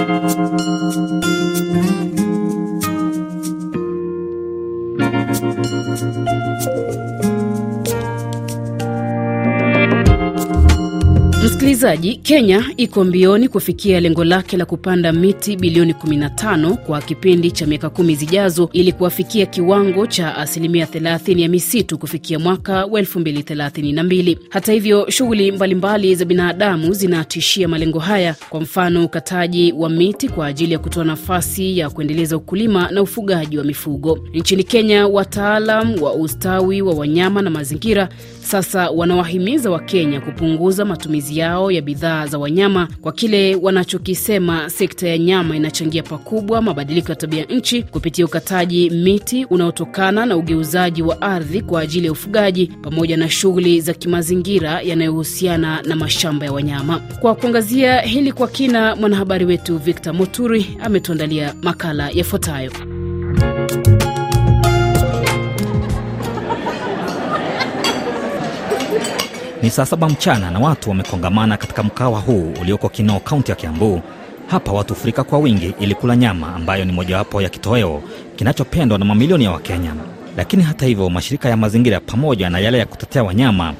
Thank you. Msikilizaji, Kenya iko mbioni kufikia lengo lake la kupanda miti bilioni 15 kwa kipindi cha miaka kumi zijazo ili kuwafikia kiwango cha asilimia 30 ya misitu kufikia mwaka wa 2032. Hata hivyo, shughuli mbalimbali za binadamu zinatishia malengo haya, kwa mfano ukataji wa miti kwa ajili ya kutoa nafasi ya kuendeleza ukulima na ufugaji wa mifugo. Nchini Kenya, wataalam wa ustawi wa wanyama na mazingira sasa wanawahimiza Wakenya kupunguza matumizi yao ya bidhaa za wanyama kwa kile wanachokisema sekta ya nyama inachangia pakubwa mabadiliko ya tabia nchi kupitia ukataji miti unaotokana na ugeuzaji wa ardhi kwa ajili ya ufugaji pamoja na shughuli za kimazingira yanayohusiana na mashamba ya wanyama. Kwa kuangazia hili kwa kina, mwanahabari wetu Victor Moturi ametuandalia makala yafuatayo. Ni saa saba mchana na watu wamekongamana katika mkawa huu ulioko Kinoo, kaunti ya Kiambu. Hapa watu hufurika kwa wingi ili kula nyama ambayo ni mojawapo ya kitoweo kinachopendwa na mamilioni ya Wakenya. Lakini hata hivyo, mashirika ya mazingira pamoja na yale ya kutetea wanyama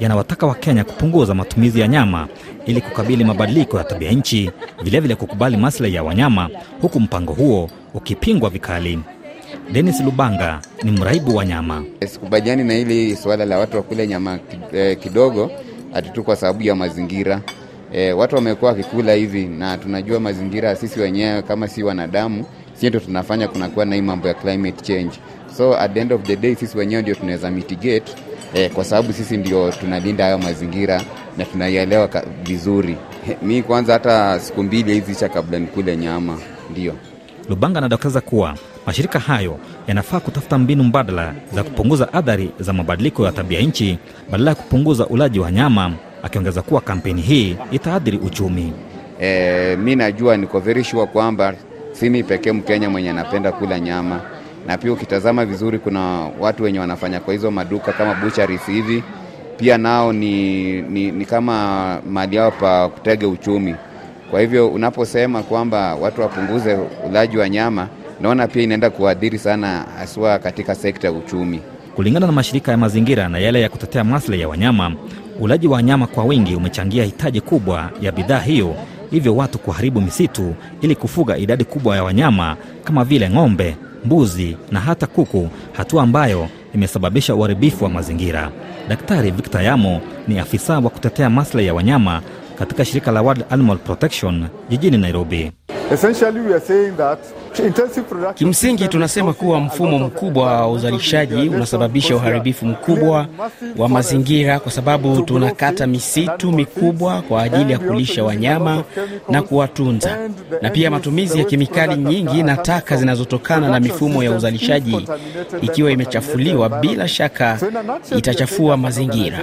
yanawataka Wakenya kupunguza matumizi ya nyama ili kukabili mabadiliko ya tabia nchi, vilevile kukubali maslahi ya wanyama, huku mpango huo ukipingwa vikali. Denis Lubanga ni mraibu wa nyama. Sikubaliani na hili suala la watu wakule nyama kidogo hatitu kwa sababu ya mazingira. E, watu wamekuwa wakikula hivi na tunajua mazingira, sisi wenyewe kama si wanadamu, si ndio tunafanya kunakuwa na hii mambo ya climate change. So at the end of the day sisi wenyewe ndio tunaweza mitigate e, kwa sababu sisi ndio tunalinda hayo mazingira na tunaielewa vizuri. Mi kwanza hata siku mbili hizi cha kabla nikule nyama ndio. Lubanga anadokeza kuwa mashirika hayo yanafaa kutafuta mbinu mbadala za kupunguza athari za mabadiliko ya tabia nchi badala ya kupunguza ulaji wa nyama, akiongeza kuwa kampeni hii itaathiri uchumi. E, mi najua niko kwamba si pekee Mkenya mwenye anapenda kula nyama, na pia ukitazama vizuri, kuna watu wenye wanafanya kwa hizo maduka kama butcheries hivi, pia nao ni, ni, ni kama mali yao pa kutega uchumi. Kwa hivyo unaposema kwamba watu wapunguze ulaji wa nyama, naona pia inaenda kuadhiri sana haswa katika sekta ya uchumi. Kulingana na mashirika ya mazingira na yale ya kutetea maslahi ya wanyama, ulaji wa wanyama kwa wingi umechangia hitaji kubwa ya bidhaa hiyo, hivyo watu kuharibu misitu ili kufuga idadi kubwa ya wanyama kama vile ng'ombe, mbuzi na hata kuku, hatua ambayo imesababisha uharibifu wa mazingira. Daktari Victor Yamo ni afisa wa kutetea maslahi ya wanyama katika shirika la World Animal Protection jijini Nairobi. Kimsingi tunasema kuwa mfumo mkubwa wa uzalishaji unasababisha uharibifu mkubwa wa mazingira, kwa sababu tunakata misitu mikubwa kwa ajili ya kulisha wanyama na kuwatunza, na pia matumizi ya kemikali nyingi na taka zinazotokana na mifumo ya uzalishaji, ikiwa imechafuliwa, bila shaka itachafua mazingira.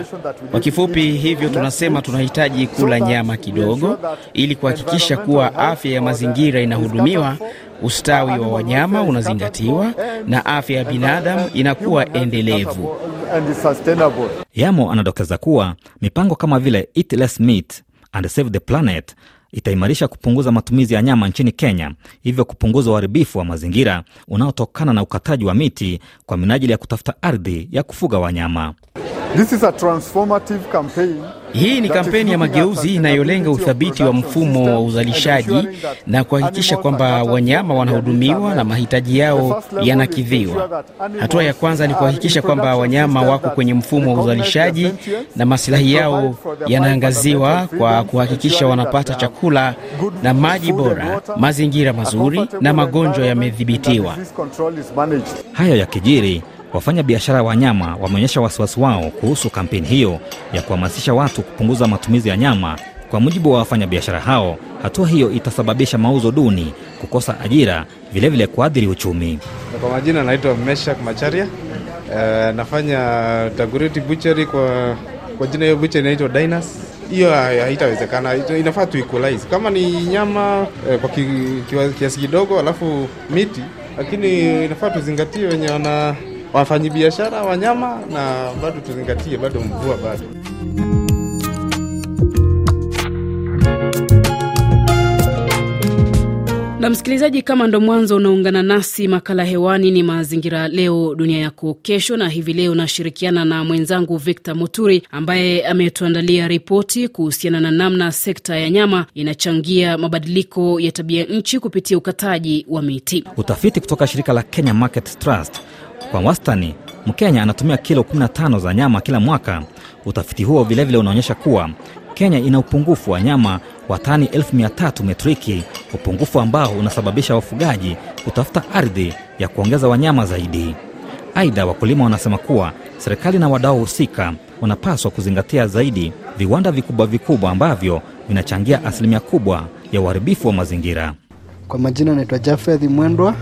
Kwa kifupi, hivyo tunasema tunahitaji kula nyama kidogo ili kuhakikisha kuwa afya ya mazingira inahudumiwa ustawi wa wanyama unazingatiwa na afya ya binadamu inakuwa endelevu. Yamo anadokeza kuwa mipango kama vile Eat Less Meat and Save the Planet itaimarisha kupunguza matumizi ya nyama nchini Kenya, hivyo kupunguza uharibifu wa mazingira unaotokana na ukataji wa miti kwa minajili ya kutafuta ardhi ya kufuga wanyama. This is a transformative campaign. Hii ni kampeni ya mageuzi inayolenga uthabiti wa mfumo wa uzalishaji na kuhakikisha kwamba wanyama wanahudumiwa na mahitaji yao yanakidhiwa. Hatua ya kwanza ni kuhakikisha kwamba wanyama wako kwenye mfumo wa uzalishaji na masilahi yao yanaangaziwa kwa kuhakikisha wanapata chakula na maji bora, mazingira mazuri na magonjwa yamedhibitiwa. Hayo yakijiri Wafanya biashara wa nyama wameonyesha wasiwasi wao kuhusu kampeni hiyo ya kuhamasisha watu kupunguza matumizi ya nyama. Kwa mujibu wa wafanyabiashara hao, hatua hiyo itasababisha mauzo duni, kukosa ajira, vilevile kuathiri uchumi. Kwa majina naitwa Meshak Macharia. E, nafanya Tagureti Butchery kwa, kwa jina hiyo butchery inaitwa Dinas. Hiyo haitawezekana, inafaa tu equalize. Kama ni nyama e, kwa kiasi kidogo, alafu miti, lakini inafaa tuzingatie wenye wana wafanyi biashara wanyama na bado tuzingatie bado mvua bado na msikilizaji, kama ndo mwanzo unaungana nasi, makala hewani ni Mazingira Leo Dunia Yako Kesho, na hivi leo nashirikiana na mwenzangu Victor Moturi ambaye ametuandalia ripoti kuhusiana na namna sekta ya nyama inachangia mabadiliko ya tabia nchi kupitia ukataji wa miti. Utafiti kutoka shirika la Kenya Market Trust, kwa wastani Mkenya anatumia kilo 15 za nyama kila mwaka. Utafiti huo vilevile unaonyesha kuwa Kenya ina upungufu wa nyama wa tani 1300 metriki, upungufu ambao unasababisha wafugaji kutafuta ardhi ya kuongeza wanyama zaidi. Aidha, wakulima wanasema kuwa serikali na wadau husika wanapaswa kuzingatia zaidi viwanda vikubwa vikubwa ambavyo vinachangia asilimia kubwa ya uharibifu wa mazingira. Kwa majina anaitwa Jafeth Mwendwa,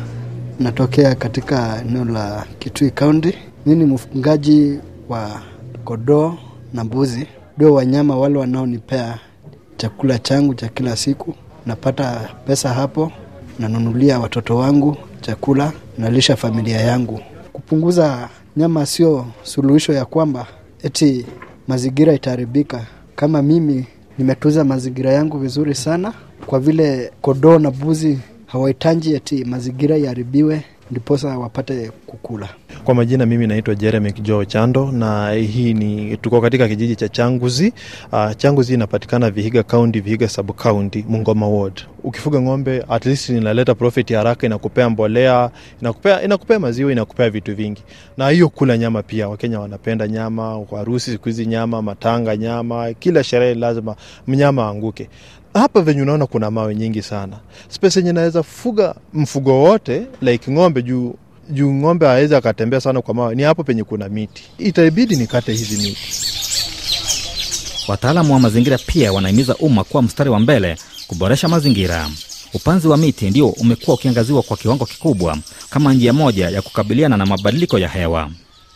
natokea katika eneo la Kitui County. Mi ni mfungaji wa kodoo na mbuzi, ndio wanyama wale wanaonipea chakula changu cha kila siku. Napata pesa hapo, nanunulia watoto wangu chakula, nalisha familia yangu. Kupunguza nyama sio suluhisho ya kwamba eti mazingira itaharibika. Kama mimi nimetunza mazingira yangu vizuri sana, kwa vile kodoo na mbuzi hawahitaji ati mazingira yaharibiwe ndiposa wapate kukula. Kwa majina mimi naitwa Jeremy Kijo Chando na hii ni tuko katika kijiji cha Changuzi. Uh, Changuzi inapatikana Vihiga County, Vihiga sub Mungoma ward. Ukifuga ng'ombe at least inaleta profit haraka, inakupea mbolea, inakupea, inakupea maziwa, inakupea vitu vingi, na hiyo kula nyama pia. Wakenya wanapenda nyama, harusi siku hizi nyama, matanga nyama, kila sherehe lazima mnyama anguke hapa venye unaona kuna mawe nyingi sana. Space yenye naweza fuga mfugo wote like ng'ombe juu juu ng'ombe awezi akatembea sana kwa mawe, ni hapo penye kuna miti, itabidi nikate hizi miti. Wataalamu wa mazingira pia wanahimiza umma kuwa mstari wa mbele kuboresha mazingira. Upanzi wa miti ndio umekuwa ukiangaziwa kwa kiwango kikubwa kama njia moja ya kukabiliana na mabadiliko ya hewa.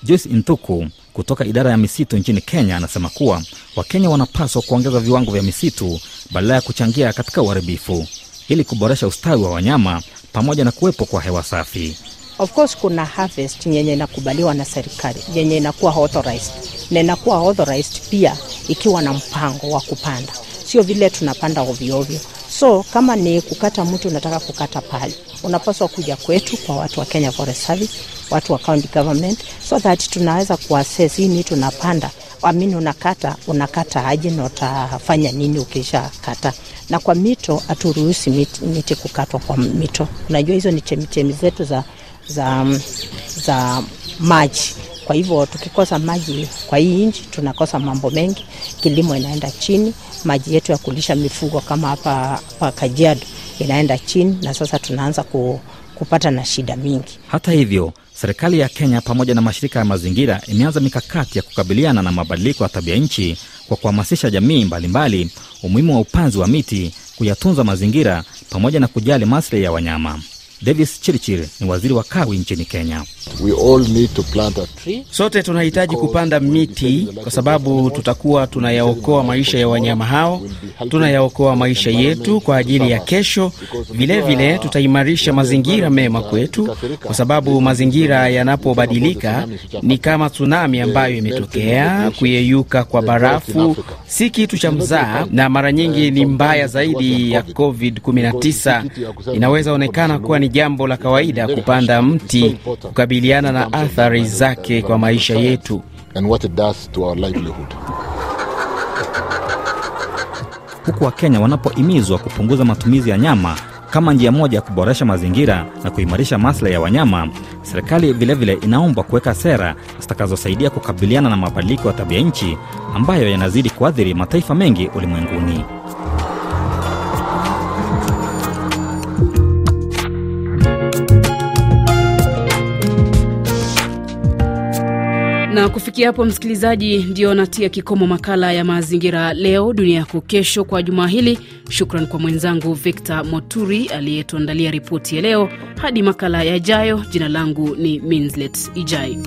Joyce Inthuku kutoka idara ya misitu nchini Kenya anasema kuwa Wakenya wanapaswa kuongeza viwango vya misitu badala ya kuchangia katika uharibifu ili kuboresha ustawi wa wanyama pamoja na kuwepo kwa hewa safi. Of course kuna harvest yenye inakubaliwa na serikali yenye inakuwa authorized na inakuwa authorized pia ikiwa na mpango wa kupanda, sio vile tunapanda ovyoovyo ovyo. So kama ni kukata mtu unataka kukata pale, unapaswa kuja kwetu kwa watu wa Kenya Forest Service, watu wa county government, so that tunaweza kuassess hii miti unapanda amini unakata unakata aje na utafanya nini ukisha kata. Na kwa mito haturuhusi miti, miti kukatwa kwa mito. Unajua hizo ni chemichemi zetu za, za, za maji. Kwa hivyo tukikosa maji kwa hii nchi tunakosa mambo mengi, kilimo inaenda chini, maji yetu ya kulisha mifugo kama hapa hapa Kajiado inaenda chini, na sasa tunaanza ku, kupata na shida mingi. Hata hivyo, serikali ya Kenya pamoja na mashirika ya mazingira imeanza mikakati ya kukabiliana na mabadiliko ya tabia nchi kwa kuhamasisha jamii mbalimbali umuhimu wa upanzi wa miti, kuyatunza mazingira pamoja na kujali maslahi ya wanyama. Davis Chirchir ni waziri wa kawi nchini Kenya. We all need to plant a tree. Sote tunahitaji kupanda miti kwa sababu tutakuwa tunayaokoa maisha ya wanyama hao, tunayaokoa maisha yetu kwa ajili ya kesho. Vilevile vile, tutaimarisha mazingira mema kwetu, kwa sababu mazingira yanapobadilika ni kama tsunami ambayo imetokea. Kuyeyuka kwa barafu si kitu cha mzaa, na mara nyingi ni mbaya zaidi ya COVID-19. Inaweza onekana kuwa ni jambo la kawaida kupanda mti kukabiliana na athari zake kwa maisha yetu. And what it does to our livelihood. Huku Wakenya wanapohimizwa kupunguza matumizi ya nyama kama njia moja ya kuboresha mazingira na kuimarisha maslahi ya wanyama, serikali vilevile inaombwa kuweka sera zitakazosaidia kukabiliana na mabadiliko ya tabia nchi ambayo yanazidi kuathiri mataifa mengi ulimwenguni. Na kufikia hapo msikilizaji, ndio natia kikomo makala ya mazingira leo dunia yako kesho kwa jumaa hili. Shukran kwa mwenzangu Victor Moturi aliyetuandalia ripoti ya leo. Hadi makala yajayo, jina langu ni Minslet Ijai.